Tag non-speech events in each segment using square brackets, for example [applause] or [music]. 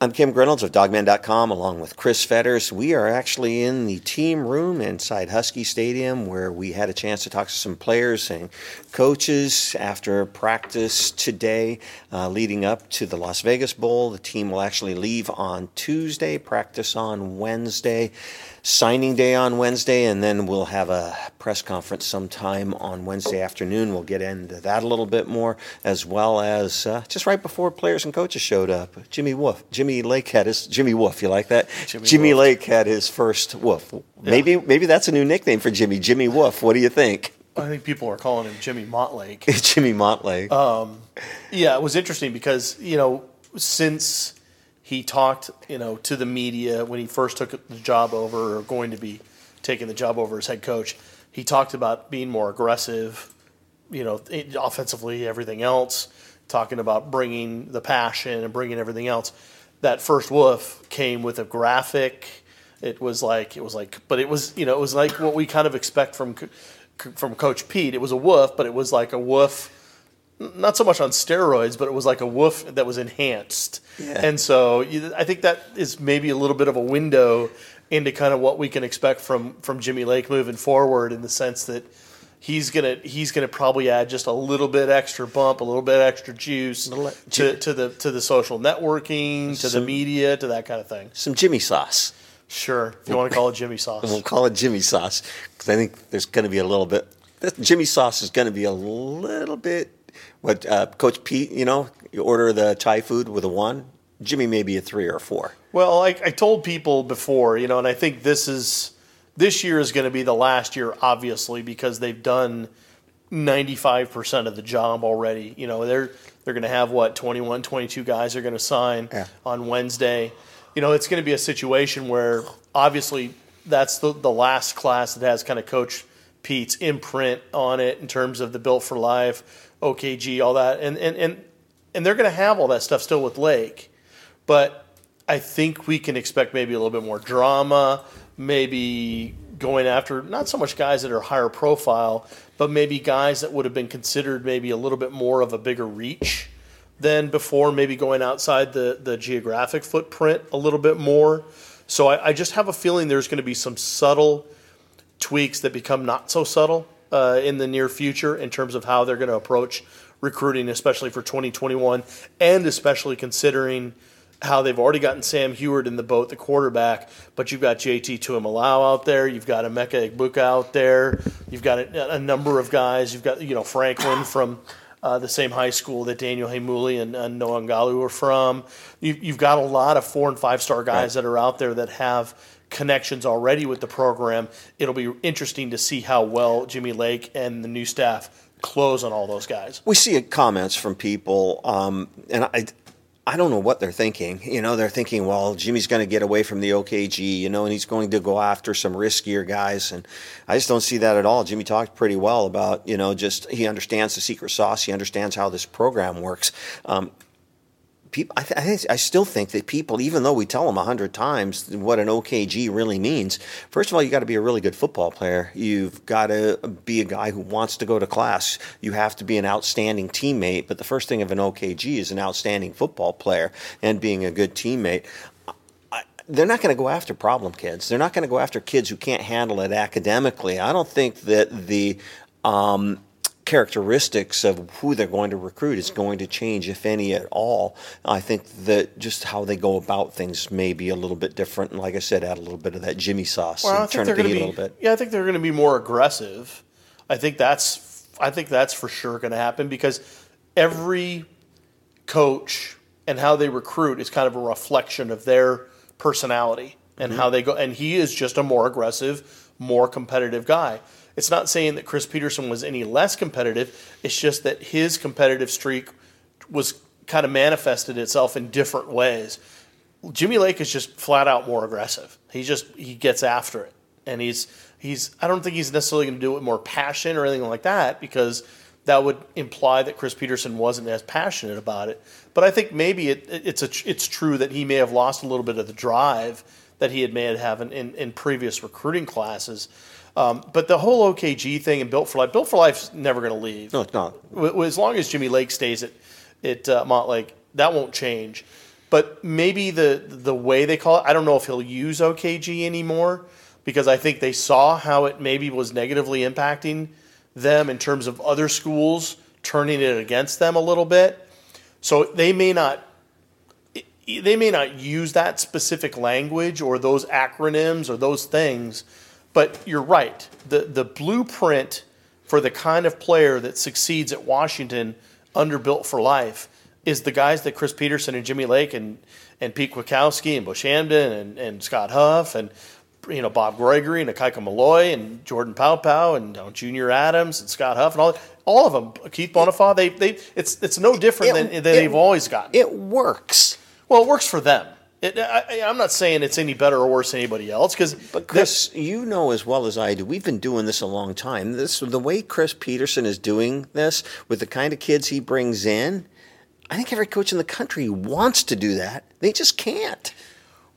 I'm Kim Grinolds of Dawgman.com along with Chris Fetters. We are actually in the team room inside Husky Stadium where we had a chance to talk to some players and coaches after practice today uh, leading up to the Las Vegas Bowl. The team will actually leave on Tuesday, practice on Wednesday signing day on Wednesday, and then we'll have a press conference sometime on Wednesday afternoon. We'll get into that a little bit more, as well as uh, just right before players and coaches showed up. Jimmy Wolf, Jimmy Lake had his Jimmy Wolf. You like that? Jimmy, Jimmy Lake had his first Wolf. Yeah. Maybe maybe that's a new nickname for Jimmy. Jimmy Wolf. What do you think? I think people are calling him Jimmy Montlake. [laughs] Jimmy Montlake. Um, yeah, it was interesting because you know since he talked, you know, to the media when he first took the job over or going to be taking the job over as head coach. He talked about being more aggressive, you know, offensively, everything else, talking about bringing the passion and bringing everything else. That first woof came with a graphic. It was like it was like, but it was you know it was like what we kind of expect from from Coach Pete. It was a woof, but it was like a woof not so much on steroids, but it was like a woof that was enhanced. Yeah. And so I think that is maybe a little bit of a window into kind of what we can expect from from Jimmy Lake moving forward in the sense that he's gonna he's gonna probably add just a little bit extra bump, a little bit extra juice to, to the to the social networking, to some, the media, to that kind of thing. Some Jimmy sauce. Sure, if you want to call it Jimmy sauce. we'll call it Jimmy sauce because I think there's going to be a little bit. Jimmy sauce is going to be a little bit what uh, Coach Pete, you know, you order the Thai food with a one. Jimmy may be a three or a four. Well, I, I told people before, you know, and I think this is this year is going to be the last year, obviously, because they've done ninety five percent of the job already. You know, they're they're going to have what 21, 22 guys are going to sign yeah. on Wednesday. You know, it's going to be a situation where obviously that's the the last class that has kind of Coach Pete's imprint on it in terms of the built for life OKG, all that, and and and and they're going to have all that stuff still with Lake, but I think we can expect maybe a little bit more drama, maybe going after not so much guys that are higher profile, but maybe guys that would have been considered maybe a little bit more of a bigger reach than before, maybe going outside the, the geographic footprint a little bit more. So I, I just have a feeling there's going to be some subtle tweaks that become not so subtle uh, in the near future in terms of how they're going to approach recruiting, especially for 2021, and especially considering how they've already gotten Sam Huard in the boat, the quarterback, but you've got JT Tuimoloau out there, you've got Emeka Egbuka out there, you've got a, a, number of guys, you've got you know Franklin from uh, the same high school that Daniel Heimuli and, and Noah Angalu are from. You, have got a lot of four and five star guys right. that are out there that have connections already with the program. It'll be interesting to see how well Jimmy Lake and the new staff close on all those guys. We see comments from people, um, and I, I don't know what they're thinking. You know, they're thinking, well, Jimmy's going to get away from the OKG, you know, and he's going to go after some riskier guys. And I just don't see that at all. Jimmy talked pretty well about, you know, just he understands the secret sauce. He understands how this program works. Um, people, I, th- I, still think that people, even though we tell them a hundred times what an OKG really means, first of all, you got to be a really good football player. You've got to be a guy who wants to go to class. You have to be an outstanding teammate. But the first thing of an OKG is an outstanding football player and being a good teammate they're not going to go after problem kids. They're not going to go after kids who can't handle it academically. I don't think that the um, characteristics of who they're going to recruit is going to change, if any at all. I think that just how they go about things may be a little bit different. And like I said, add a little bit of that Jimmy sauce well, and turn it the heat a little bit. Yeah, I think they're going to be more aggressive. I think that's I think that's for sure going to happen because every coach and how they recruit is kind of a reflection of their personality. and mm-hmm. how they go. And he is just a more aggressive, more competitive guy. It's not saying that Chris Peterson was any less competitive. It's just that his competitive streak was kind of manifested itself in different ways. Jimmy Lake is just flat out more aggressive. He just he gets after it, and he's he's. I don't think he's necessarily going to do it with more passion or anything like that because that would imply that Chris Peterson wasn't as passionate about it. But I think maybe it, it's a, it's true that he may have lost a little bit of the drive that he had may have in, in, in previous recruiting classes. Um, but the whole OKG thing and Built for Life, Built for Life's never going to leave. No, it's not. As long as Jimmy Lake stays at, at uh, Montlake, that won't change. But maybe the the way they call it, I don't know if he'll use OKG anymore because I think they saw how it maybe was negatively impacting them in terms of other schools turning it against them a little bit. So they may not they may not use that specific language or those acronyms or those things, but you're right. The the blueprint for the kind of player that succeeds at Washington under Built for Life is the guys that Chris Peterson and Jimmy Lake and and Pete Kwiatkowski and Bush Hamdan and, and Scott Huff and you know Bob Gregory and Ikaika Malloe and Jordan Paopao and you know, Junior Adams and Scott Huff and all all of them Keith Bhonapha they they it's it's no different it, than, than it, they've always gotten. It works. Well, it works for them. It, I, am not saying it's any better or worse than anybody else because. But Chris, you know as well as I do, we've been doing this a long time. This the way Chris Peterson is doing this with the kind of kids he brings in. I think every coach in the country wants to do that. They just can't.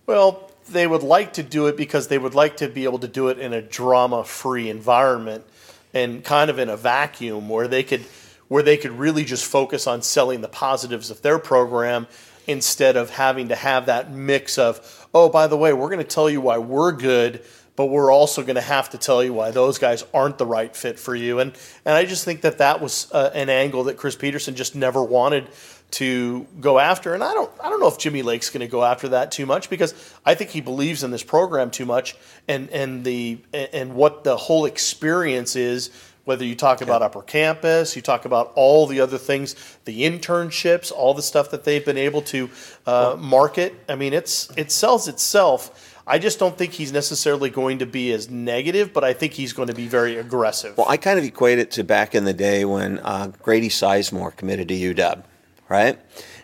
Well, they would like to do it because they would like to be able to do it in a drama-free environment and kind of in a vacuum where they could where they could really just focus on selling the positives of their program instead of having to have that mix of oh by the way we're going to tell you why we're good but we're also going to have to tell you why those guys aren't the right fit for you and and I just think that that was uh, an angle that Chris Peterson just never wanted to go after. And I don't I don't know if Jimmy Lake's going to go after that too much because I think he believes in this program too much and and the and what the whole experience is. Whether you talk about upper campus, you talk about all the other things, the internships, all the stuff that they've been able to uh, market. I mean, it's it sells itself. I just don't think he's necessarily going to be as negative, but I think he's going to be very aggressive. Well, I kind of equate it to back in the day when uh, Grady Sizemore committed to UW right?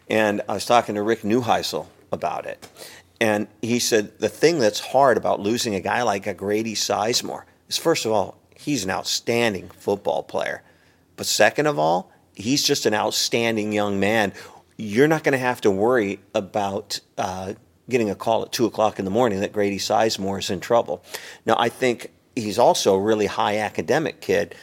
And I was talking to Rick Neuheisel about it. And he said the thing that's hard about losing a guy like a Grady Sizemore is, first of all, he's an outstanding football player. But second of all, he's just an outstanding young man. You're not going to have to worry about uh, getting a call at 2 o'clock in the morning that Grady Sizemore is in trouble. Now, I think he's also a really high academic kid.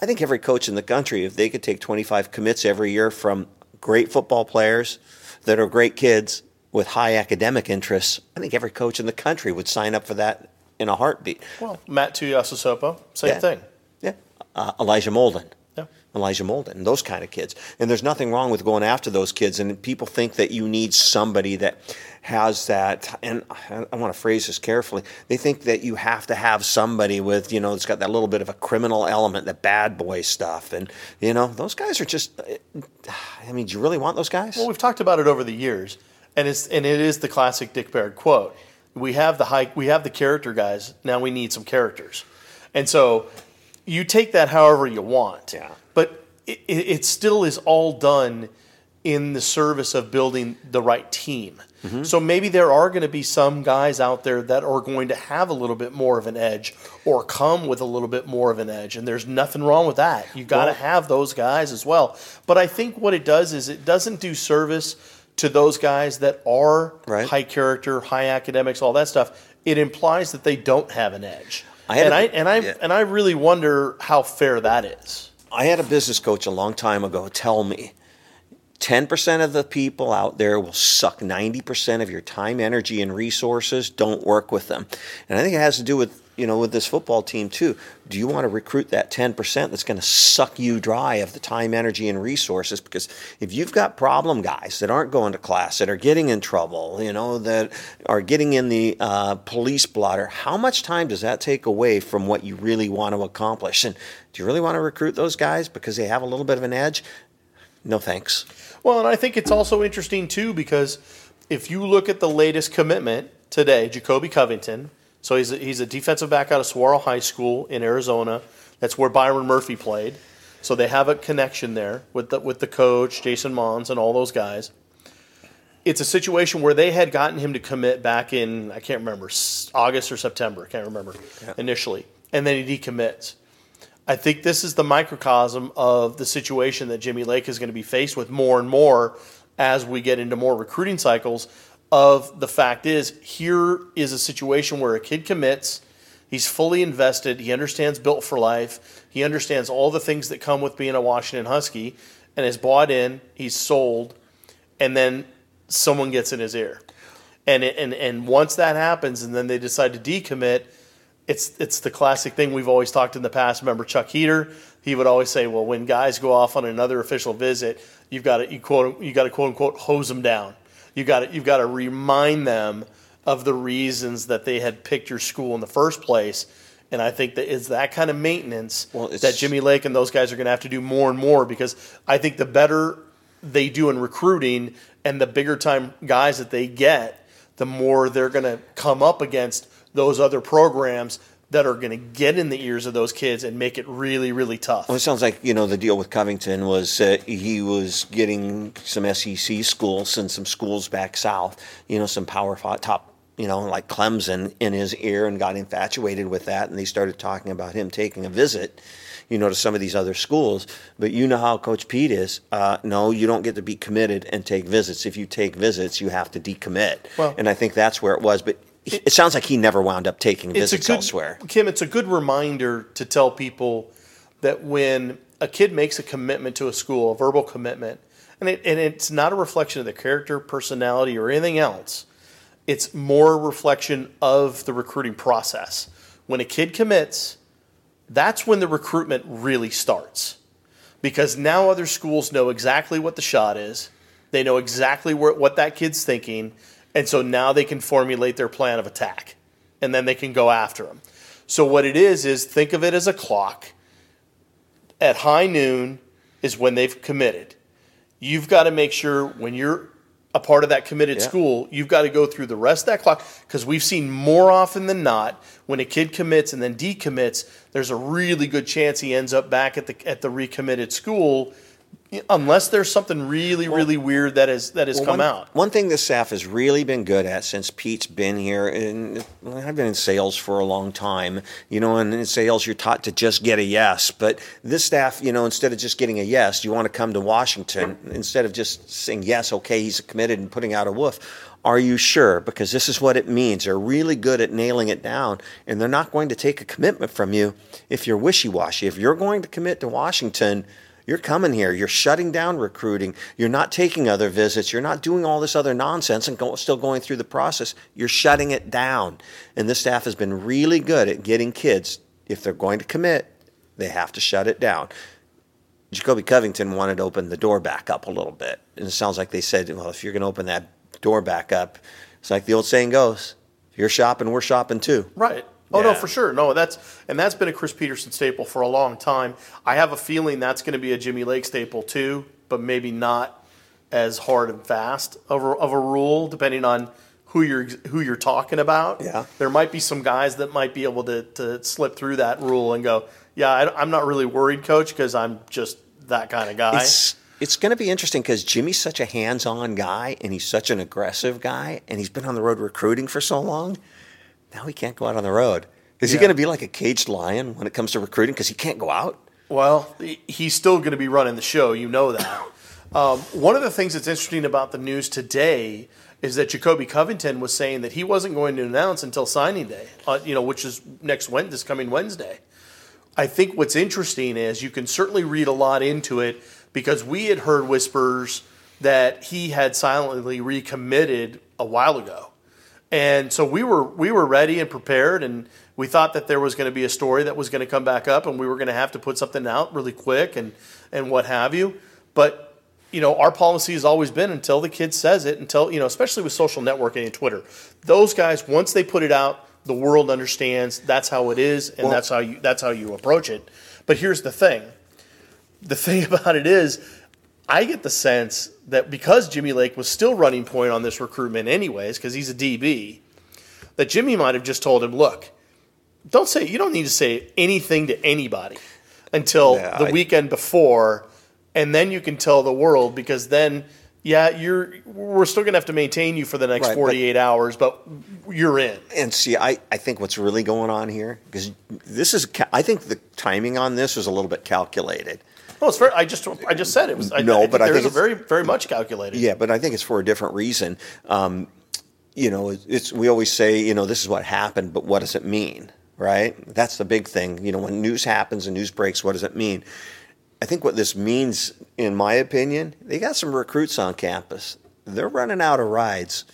I think every coach in the country, if they could take 25 commits every year from great football players that are great kids with high academic interests, I think every coach in the country would sign up for that in a heartbeat. Well, Matt Tuiasosopo, same yeah. thing. Yeah. Uh, Elijah Molden. Yeah. Elijah Molden, those kind of kids. And there's nothing wrong with going after those kids. And people think that you need somebody that has that, and I want to phrase this carefully. They think that you have to have somebody with, you know, it's got that little bit of a criminal element, the bad boy stuff, and you know, those guys are just. I mean, do you really want those guys? Well, we've talked about it over the years, and it's and it is the classic Dick Baird quote. We have the high, we have the character guys. Now we need some characters, and so you take that however you want. Yeah. But it, it still is all done in the service of building the right team. Mm-hmm. So maybe there are going to be some guys out there that are going to have a little bit more of an edge or come with a little bit more of an edge. And there's nothing wrong with that. You got to well, have those guys as well. But I think what it does is it doesn't do service to those guys that are right. high character, high academics, all that stuff. It implies that they don't have an edge. I and, a, I, and I yeah. and I really wonder how fair that is. I had a business coach a long time ago tell me 10% of the people out there will suck 90% of your time, energy, and resources. Don't work with them. And I think it has to do with, you know, with this football team too. Do you want to recruit that 10% that's going to suck you dry of the time, energy, and resources? Because if you've got problem guys that aren't going to class, that are getting in trouble, you know, that are getting in the uh, police blotter, how much time does that take away from what you really want to accomplish? And do you really want to recruit those guys because they have a little bit of an edge? No thanks. Well, and I think it's also interesting too because if you look at the latest commitment today, Jacoby Covington, so he's a, he's a defensive back out of Saguaro High School in Arizona. That's where Byron Murphy played. So they have a connection there with the, with the coach, Jason Mohns, and all those guys. It's a situation where they had gotten him to commit back in, I can't remember, August or September, I can't remember yeah. initially. And then he decommits. I think this is the microcosm of the situation that Jimmy Lake is going to be faced with more and more as we get into more recruiting cycles of the fact is here is a situation where a kid commits he's fully invested he understands built for life he understands all the things that come with being a washington husky and is bought in he's sold and then someone gets in his ear. And and and once that happens and then they decide to decommit it's it's the classic thing we've always talked in the past. Remember chuck heater? He would always say well when guys go off on another official visit you've got to you quote you got to quote unquote hose them down. You got to you've got to remind them of the reasons that they had picked your school in the first place. And I think that it's that kind of maintenance well, that Jimmy Lake and those guys are going to have to do more and more because I think the better they do in recruiting and the bigger time guys that they get, the more they're going to come up against those other programs that are going to get in the ears of those kids and make it really, really tough. Well, it sounds like you know the deal with Covington was uh, he was getting some SEC schools and some schools back south, you know, some power top, you know, like Clemson in his ear, and got infatuated with that, and they started talking about him taking a visit. You know, to some of these other schools, but you know how Coach Pete is. Uh, no, you don't get to be committed and take visits. If you take visits, you have to decommit. Well, and I think that's where it was. But it, sounds like he never wound up taking visits good, elsewhere. Kim, it's a good reminder to tell people that when a kid makes a commitment to a school, a verbal commitment, and, it, and it's not a reflection of their character, personality, or anything else, it's more reflection of the recruiting process. When a kid commits, that's when the recruitment really starts. Because now other schools know exactly what the shot is, they know exactly where, what that kid's thinking and so now they can formulate their plan of attack and then they can go after them. So what it is is think of it as a clock. At high noon is when they've committed. You've got to make sure when you're a part of that committed yeah. school, you've got to go through the rest of that clock because we've seen more often than not when a kid commits and then decommits, there's a really good chance he ends up back at the at the recommitted school unless there's something really, well, really weird that has that has well, come one, out. One thing the staff has really been good at since Pete's been here, and I've been in sales for a long time. You know, and in sales you're taught to just get a yes, but this staff, you know, instead of just getting a yes, you want to come to Washington instead of just saying yes, okay, he's committed and putting out a woof. Are you sure? Because this is what it means. They're really good at nailing it down, and they're not going to take a commitment from you if you're wishy washy. If you're going to commit to Washington, you're coming here. You're shutting down recruiting. You're not taking other visits. You're not doing all this other nonsense and go, still going through the process. You're shutting it down. And this staff has been really good at getting kids, if they're going to commit, they have to shut it down. Jacoby Covington wanted to open the door back up a little bit. And it sounds like they said, well, if you're going to open that door back up, it's like the old saying goes, you're shopping, we're shopping too. Right. Oh yeah. no, for sure. No, that's and that's been a Chris Peterson staple for a long time. I have a feeling that's going to be a Jimmy Lake staple too, but maybe not as hard and fast of a, of a rule, depending on who you're who you're talking about. Yeah, there might be some guys that might be able to to slip through that rule and go, yeah, I, am not really worried, coach, because I'm just that kind of guy. It's, it's going to be interesting because Jimmy's such a hands-on guy and he's such an aggressive guy and he's been on the road recruiting for so long now he can't go out on the road. Is yeah. he going to be like a caged lion when it comes to recruiting because he can't go out? Well, he's still going to be running the show. You know that. um, one of the things that's interesting about the news today is that Jacoby Covington was saying that he wasn't going to announce until signing day, uh, you know, which is next Wednesday, this coming Wednesday. I think what's interesting is you can certainly read a lot into it because we had heard whispers that he had silently recommitted a while ago. And so we were we were ready and prepared, and we thought that there was going to be a story that was going to come back up, and we were going to have to put something out really quick and and what have you. But you know, our policy has always been until the kid says it, until you know, especially with social networking and Twitter, those guys once they put it out, the world understands that's how it is, and well, that's how you that's how you approach it. But here's the thing: the [laughs] thing about it is, I get the sense that because Jimmy Lake was still running point on this recruitment anyways, because he's a DB, that Jimmy might have just told him, look, don't say you don't need to say anything to anybody until Yeah, the I- weekend before, and then you can tell the world because then yeah, you're we're still gonna have to maintain you for the next Right, but- 48 hours, but you're in. And see, I, I think what's really going on here because this is I think the timing on this is a little bit calculated. No, it's very. I just I just said it was. I, No, I but I there's think a very very much calculated. Yeah, but I think it's for a different reason. Um, you know, it's, it's we always say, you know, this is what happened, but what does it mean, right? That's the big thing. You know, when news happens and news breaks, what does it mean? I think what this means, in my opinion, they got some recruits on campus. They're running out of rides.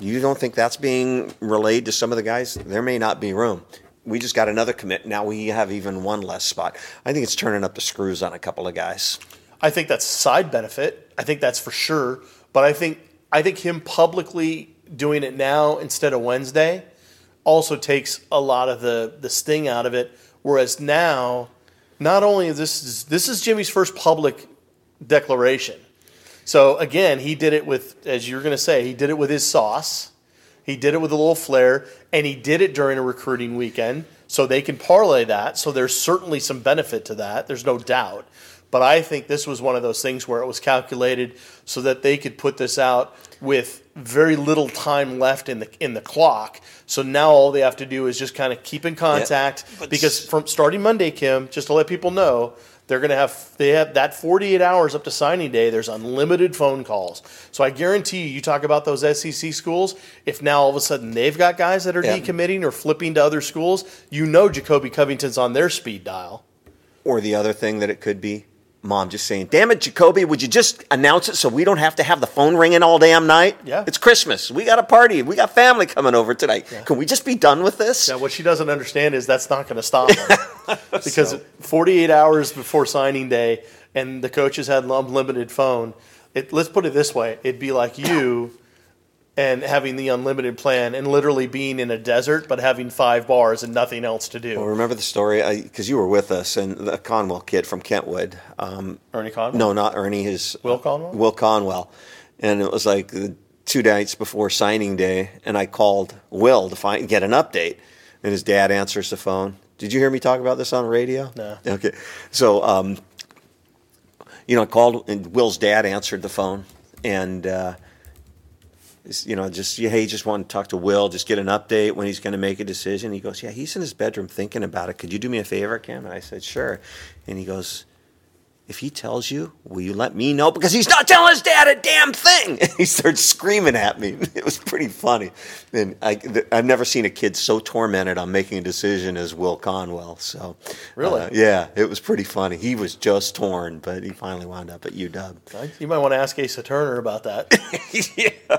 You don't think that's being relayed to some of the guys? There may not be room. We just got another commit. Now we have even one less spot. I think it's turning up the screws on a couple of guys. I think that's a side benefit. I think that's for sure. But I think I think him publicly doing it now instead of Wednesday also takes a lot of the the sting out of it. Whereas now, not only is this this is Jimmy's first public declaration. So again, he did it with, as you're going to say, he did it with his sauce. He did it with a little flair, and he did it during a recruiting weekend. So they can parlay that. So there's certainly some benefit to that. There's no doubt. But I think this was one of those things where it was calculated so that they could put this out with very little time left in the in the clock. So now all they have to do is just kind of keep in contact but because from starting Monday, Kim, just to let people know, they're going to have they have that 48 hours up to signing day. There's unlimited phone calls. So I guarantee you, you talk about those SEC schools. If now all of a sudden they've got guys that are Yeah. decommitting or flipping to other schools, you know Jacoby Covington's on their speed dial. Or the other thing that it could be, mom just saying, "Damn it, Jacoby, would you just announce it so we don't have to have the phone ringing all damn night? Yeah. it's Christmas. We got a party. We got family coming over tonight. Can we just be done with this?" Now, what she doesn't understand is that's not going to stop them [laughs] because 48 hours before signing day, and the coaches had unlimited phone. It, let's put it this way: it'd be like you and having the unlimited plan, and literally being in a desert, but having five bars and nothing else to do. Well, remember the story because you were with us and the Conwell kid from Kentwood. Um, Ernie Conwell. no, not Ernie. His Will Conwell? Will Conwell, and it was like two nights before signing day, and I called Will to find get an update, and his dad answers the phone. Did you hear me talk about this on radio? No. Okay, so um, you know, I called, and Will's dad answered the phone, and. Uh, you know, just yeah, hey, just want to talk to Will, just get an update when he's going to make a decision. He goes, yeah, he's in his bedroom thinking about it. Could you do me a favor, Cam? And I said, sure. And he goes, if he tells you, will you let me know? Because he's not telling his dad a damn thing. And [laughs] he starts screaming at me. [laughs] It was pretty funny. And I, th- I've never seen a kid so tormented on making a decision as Will Conwell. So, Really? uh, yeah, it was pretty funny. He was just torn, but he finally wound up at UW. You might want to ask Asa Turner about that. [laughs] yeah.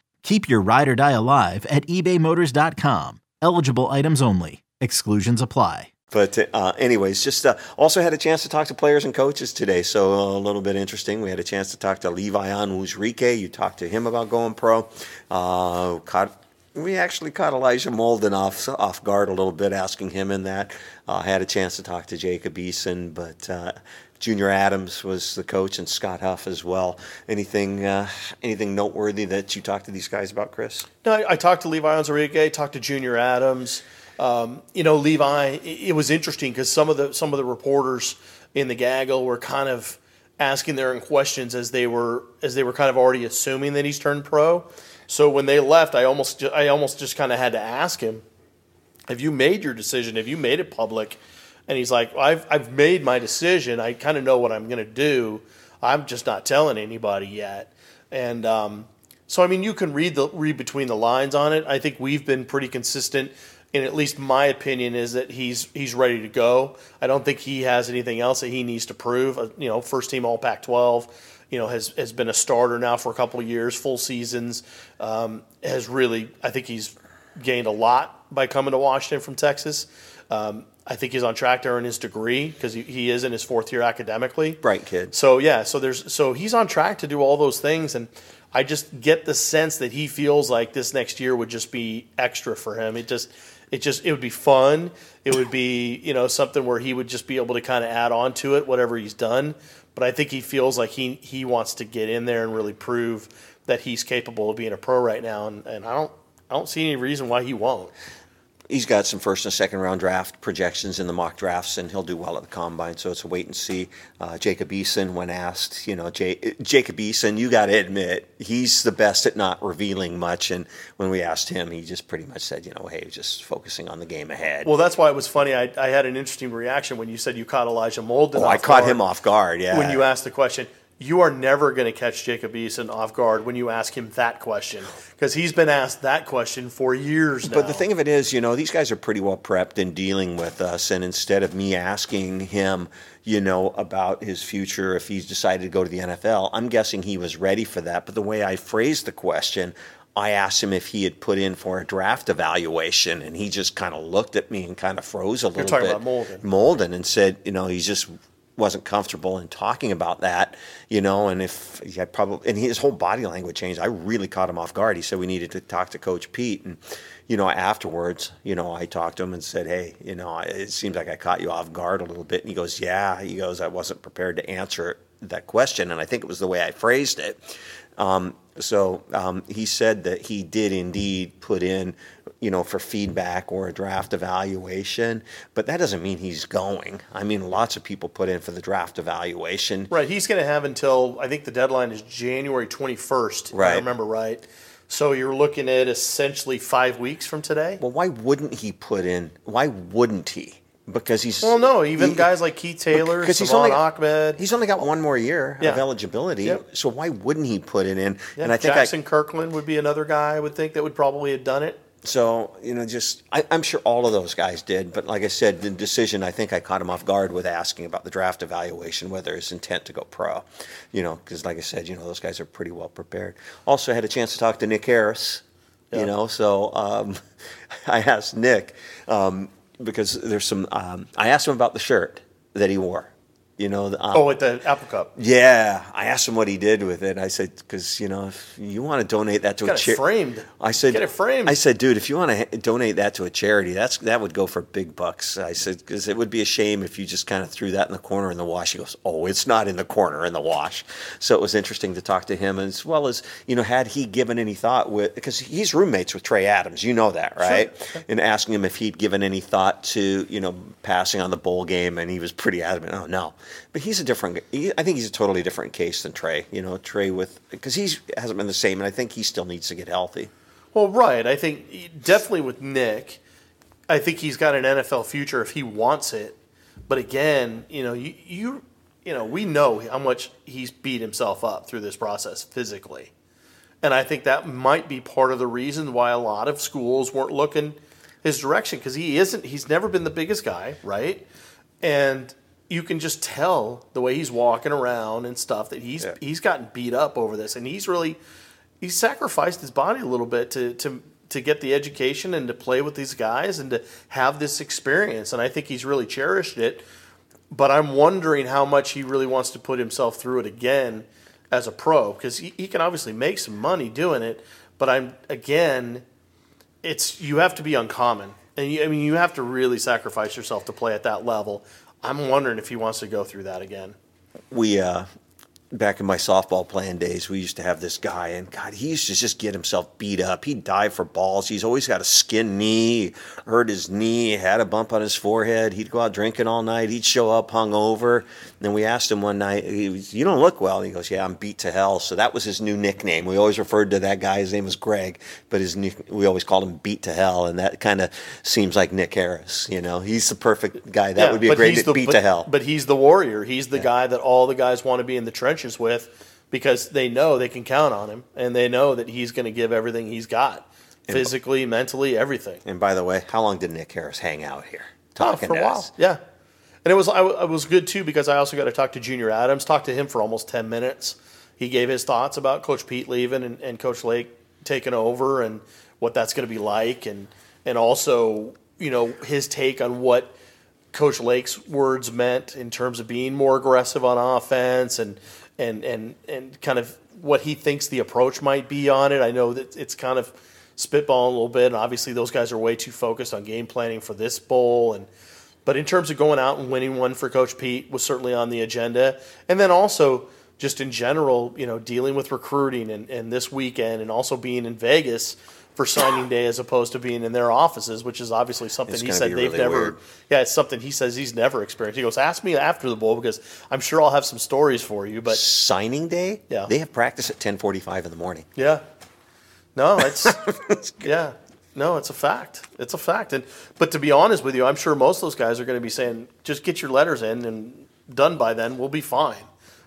Keep your ride or die alive at ebaymotors.com. Eligible items only. Exclusions apply. But uh, anyways, just uh, also had a chance to talk to players and coaches today, so uh, a little bit interesting. We had a chance to talk to Levi Onwuzurike. You talked to him about going pro. Uh, caught, we actually caught Elijah Molden off off guard a little bit, asking him in that. Uh, had a chance to talk to Jacob Eason, but uh, Junior Adams was the coach, and Scott Huff as well. Anything uh, anything noteworthy that you talked to these guys about, Chris? No, I, I talked to Levi Onwuzurike, talked to Junior Adams. Um, you know, Levi. It, it was interesting because some of the some of the reporters in the gaggle were kind of asking their own questions as they were as they were kind of already assuming that he's turned pro. So when they left, I almost I almost just kind of had to ask him, "Have you made your decision? Have you made it public?" And he's like, "I've I've made my decision. I kind of know what I'm going to do. I'm just not telling anybody yet." And um, so I mean, you can read the read between the lines on it. I think we've been pretty consistent and at least my opinion is that he's he's ready to go. I don't think he has anything else that he needs to prove. Uh, you know, first team All Pac-12. You know, has has been a starter now for a couple of years, full seasons. Um, has really, I think he's gained a lot by coming to Washington from Texas. Um, I think he's on track to earn his degree because he, he is in his fourth year academically. Bright kid. So yeah, so there's so he's on track to do all those things, and I just get the sense that he feels like this next year would just be extra for him. It just it just it would be fun. It would be you know something where he would just be able to kind of add on to it whatever he's done. But I think he feels like he he wants to get in there and really prove that he's capable of being a pro right now, and, and I don't I don't see any reason why he won't he's got some first and second round draft projections in the mock drafts, and he'll do well at the combine. So it's a wait and see. Uh, Jacob Eason, when asked, you know, J- Jacob Eason, you got to admit he's the best at not revealing much. And when we asked him, he just pretty much said, you know, hey, just focusing on the game ahead. Well, that's why it was funny. I, I had an interesting reaction when you said you caught Elijah Molden. Oh, I caught him off guard. Yeah. When you asked the question you are never going to catch Jacob Eason off guard when you ask him that question because he's been asked that question for years now. But the thing of it is, you know, these guys are pretty well prepped in dealing with us. And instead of me asking him, you know, about his future if he's decided to go to the NFL, I'm guessing he was ready for that. But the way I phrased the question, I asked him if he had put in for a draft evaluation, and he just kind of looked at me and kind of froze a little You're talking bit. about Molden. Molden, and said, you know, he's just wasn't comfortable in talking about that, you know, and if he had probably, and his whole body language changed. I really caught him off guard. He said we needed to talk to Coach Pete. And, you know, afterwards, you know, I talked to him and said, hey, you know, it seems like I caught you off guard a little bit. And he goes, yeah. He goes, I wasn't prepared to answer that question. And I think it was the way I phrased it. Um, so um, he said that he did indeed put in, you know, for feedback or a draft evaluation, but that doesn't mean he's going. I mean, lots of people put in for the draft evaluation. Right. He's going to have until I think the deadline is January 21st. Right. I remember right. So you're looking at essentially five weeks from today. Well, why wouldn't he put in? Why wouldn't he? because he's well, no, even he, guys like Keith Taylor, because he's only Ahmed, he's only got one more year yeah. of eligibility. Yep. So why wouldn't he put it in? And I think Jaxson I, Kirkland would be another guy I would think that would probably have done it. So you know, just I, am sure all of those guys did, but like I said, the decision I think I caught him off guard with asking about the draft evaluation, whether his intent to go pro. You know, because like I said, you know those guys are pretty well prepared. Also had a chance to talk to Nick Harris. Yeah. You know, so um, [laughs] I asked Nick. Um, because there's some. Um, I asked him about the shirt that he wore. You know, the, um, oh, at the Apple Cup. Yeah, I asked him what he did with it. I said, because you know, if you want to donate that to Got a charity, framed. I said, get it framed. I said, dude, if you want to donate that to a charity, that's that would go for big bucks. I said, because it would be a shame if you just kind of threw that in the corner in the wash. He goes, oh, it's not in the corner in the wash. So it was interesting to talk to him, as well as you know, had he given any thought with because he's roommates with Trey Adams, you know that, right? Sure. And asking him if he'd given any thought to you know passing on the bowl game, and he was pretty adamant. Oh no, but he's a different. He, I think he's a totally different case than Trey. You know, Trey with because he hasn't been the same, and I think he still needs to get healthy. Well, right. I think definitely with Nick, I think he's got an NFL future if he wants it. But again, you know, you you you know, we know how much he's beat himself up through this process physically. And I think that might be part of the reason why a lot of schools weren't looking his direction because he isn't he's never been the biggest guy, right? And you can just tell the way he's walking around and stuff that he's yeah. he's gotten beat up over this, and he's really he's sacrificed his body a little bit to to to get the education and to play with these guys and to have this experience, and I think he's really cherished it. But I'm wondering how much he really wants to put himself through it again as a pro because he, he can obviously make some money doing it. But I'm again, it's you have to be uncommon, and you, I mean you have to really sacrifice yourself to play at that level. I'm wondering if he wants to go through that again. We uh, back in my softball playing days, we used to have this guy, and God, he used to just get himself beat up. He'd dive for balls. He's always got a skin knee, hurt his knee, had a bump on his forehead. He'd go out drinking all night. He'd show up hungover. And then we asked him one night, was, "You don't look well." And he goes, "Yeah, I'm beat to hell." So that was his new nickname. We always referred to that guy. His name was Greg, but his new, we always called him Beat to Hell, and that kind of seems like Nick Harris. You know, he's the perfect guy. That Yeah, would be a great the- beat but- to hell. But he's the warrior. He's the guy that all the guys want to be in the trenches with because they know they can count on him and they know that he's going to give everything he's got physically, mentally, everything. and by the way, how long did Nick Harris hang out here Oh, talking for a while. us? Yeah. And it was I, it was good too because I also got to talk to Junior Adams. Talked to him for almost ten minutes. He gave his thoughts about Coach Pete leaving and, and Coach Lake taking over and what that's going to be like, and and also you know his take on what Coach Lake's words meant in terms of being more aggressive on offense and and and and kind of what he thinks the approach might be on it. I know that it's kind of spitballing a little bit, and obviously those guys are way too focused on game planning for this bowl and. But in terms of going out and winning one for Coach Pete was certainly on the agenda. And then also just in general, you know, dealing with recruiting and, and this weekend and also being in Vegas for signing day as opposed to being in their offices, which is obviously something It's he said they've really never weird. Yeah, it's something he says he's never experienced. He goes, Ask me after the bowl because I'm sure I'll have some stories for you. But Signing day? Yeah. They have practice at 10:45 in the morning. yeah. No, [laughs] it's yeah. No, it's a fact. It's a fact. And but to be honest with you, I'm sure most of those guys are going to be saying, just get your letters in and done by then, we'll be fine.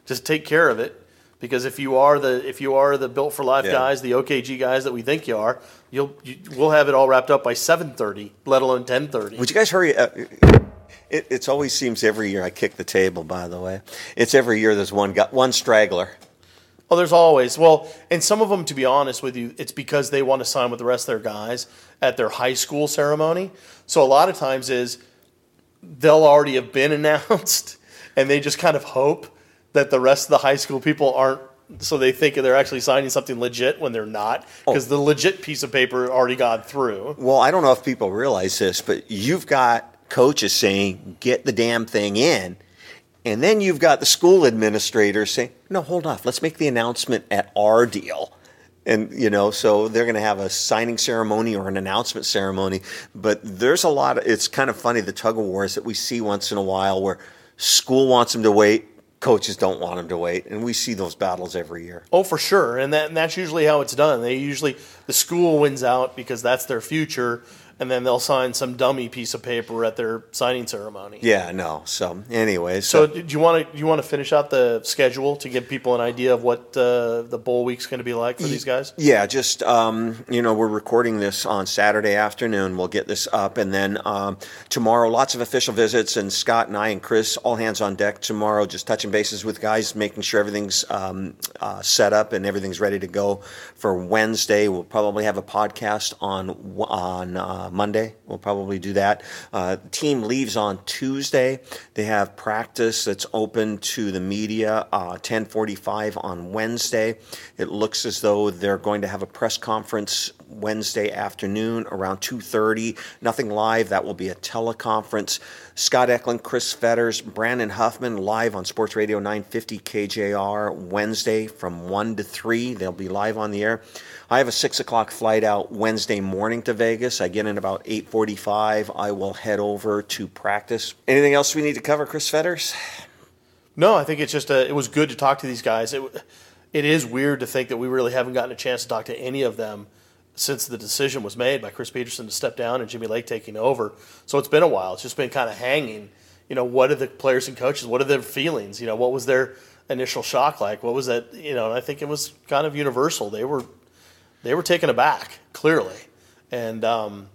Just take care of it. Because if you are the if you are the built for life Yeah. guys, the OKG guys that we think you are, you'll you, we'll have it all wrapped up by 7:30, let alone 10:30. Would you guys hurry? Uh, it it's always seems every year I kick the table. By the way, it's every year there's one got one straggler. Oh, there's always well, and some of them, to be honest with you, it's because they want to sign with the rest of their guys at their high school ceremony. So a lot of times is they'll already have been [laughs] announced, and they just kind of hope that the rest of the high school people aren't. So they think they're actually signing something legit when they're not, oh. because the legit piece of paper already got through. Well, I don't know if people realize this, but you've got coaches saying, "Get the damn thing in." And then you've got the school administrators saying, "No, hold off. Let's make the announcement at our deal." And you know, so they're going to have a signing ceremony or an announcement ceremony. But there's a lot. Of, it's kind of funny the tug of wars that we see once in a while, where school wants them to wait, coaches don't want them to wait, and we see those battles every year. Oh, for sure, and that and that's usually how it's done. They usually the school wins out because that's their future, and then they'll sign some dummy piece of paper at their signing ceremony. Yeah, no. So, anyways, So, do you want to you want to finish out the schedule to give people an idea of what uh, the bowl week's going to be like for these guys? Yeah, just um, you know, we're recording this on Saturday afternoon. We'll get this up, and then um, tomorrow, lots of official visits, and Scott and I and Chris, all hands on deck tomorrow, just touching bases with guys, making sure everything's um, uh, set up and everything's ready to go for Wednesday. We'll probably have a podcast on on uh, Monday. We'll probably do that. Uh, team leaves on Tuesday. They have practice that's open to the media uh, 10:45 on Wednesday. It looks as though they're going to have a press conference Wednesday afternoon around 2:30. Nothing live. That will be a teleconference. Scott Eklund, Chris Fetters, Brandon Huffman live on Sports Radio 950 KJR Wednesday from 1 to 3. They'll be live on the air. I have a 6 o'clock flight out Wednesday morning to Vegas. I get in about 8.45. I will head over to practice. Anything else we need to cover, Chris Fetters? No, I think it's just a, it was good to talk to these guys. It it is weird to think that we really haven't gotten a chance to talk to any of them since the decision was made by Chris Peterson to step down and Jimmy Lake taking over. So it's been a while. It's just been kind of hanging. You know, what are the players and coaches? What are their feelings? You know, what was their initial shock like? What was that? You know, and I think it was kind of universal. They were they were taken aback clearly, and um,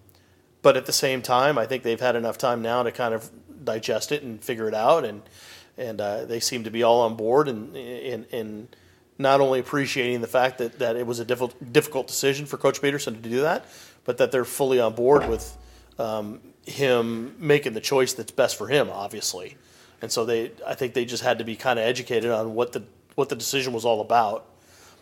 but at the same time, I think they've had enough time now to kind of digest it and figure it out, and and uh, they seem to be all on board and in in not only appreciating the fact that, that it was a difficult decision for Coach Peterson to do that, but that they're fully on board with um, him making the choice that's best for him, obviously. And so they, I think they just had to be kind of educated on what the what the decision was all about.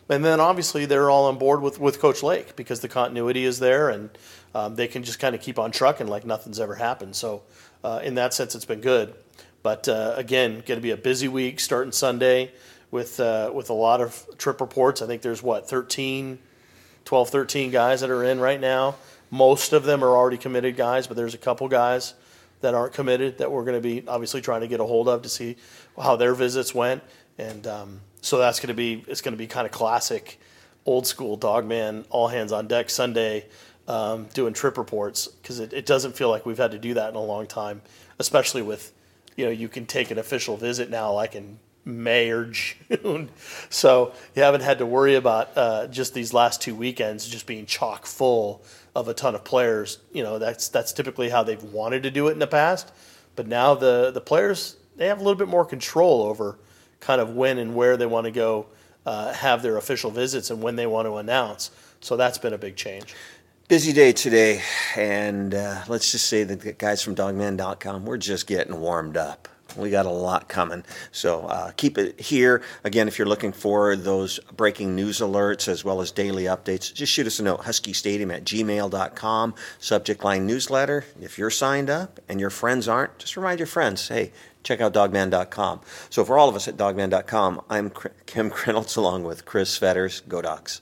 And then obviously they're all on board with, with Coach Lake because the continuity is there and um, they can just kind of keep on trucking like nothing's ever happened. So uh, in that sense, it's been good. But uh, again, going to be a busy week starting Sunday with uh, with a lot of trip reports. I think there's what 13, 12, 13 guys that are in right now. Most of them are already committed guys, but there's a couple guys that aren't committed that we're going to be obviously trying to get a hold of to see how their visits went. And um, so that's going to be it's going to be kind of classic, old school dawgman, all hands on deck Sunday, um, doing trip reports because it, it doesn't feel like we've had to do that in a long time, especially with you know you can take an official visit now like in May or June. [laughs] So you haven't had to worry about uh, just these last two weekends just being chock full of a ton of players. You know, that's that's typically how they've wanted to do it in the past. But now the the players they have a little bit more control over kind of when and where they want to go uh, have their official visits and when they want to announce. So that's been a big change. Busy day today, and uh, let's just say the guys from dawgman.com, we're just getting warmed up. We got a lot coming. So uh, keep it here. Again, if you're looking for those breaking news alerts as well as daily updates, just shoot us a note, huskystadium at gmail.com, subject line newsletter. If you're signed up and your friends aren't, just remind your friends, hey, check out dawgman.com. So for all of us at dawgman.com, I'm Kim Grinolds along with Chris Fetters. Go Dogs.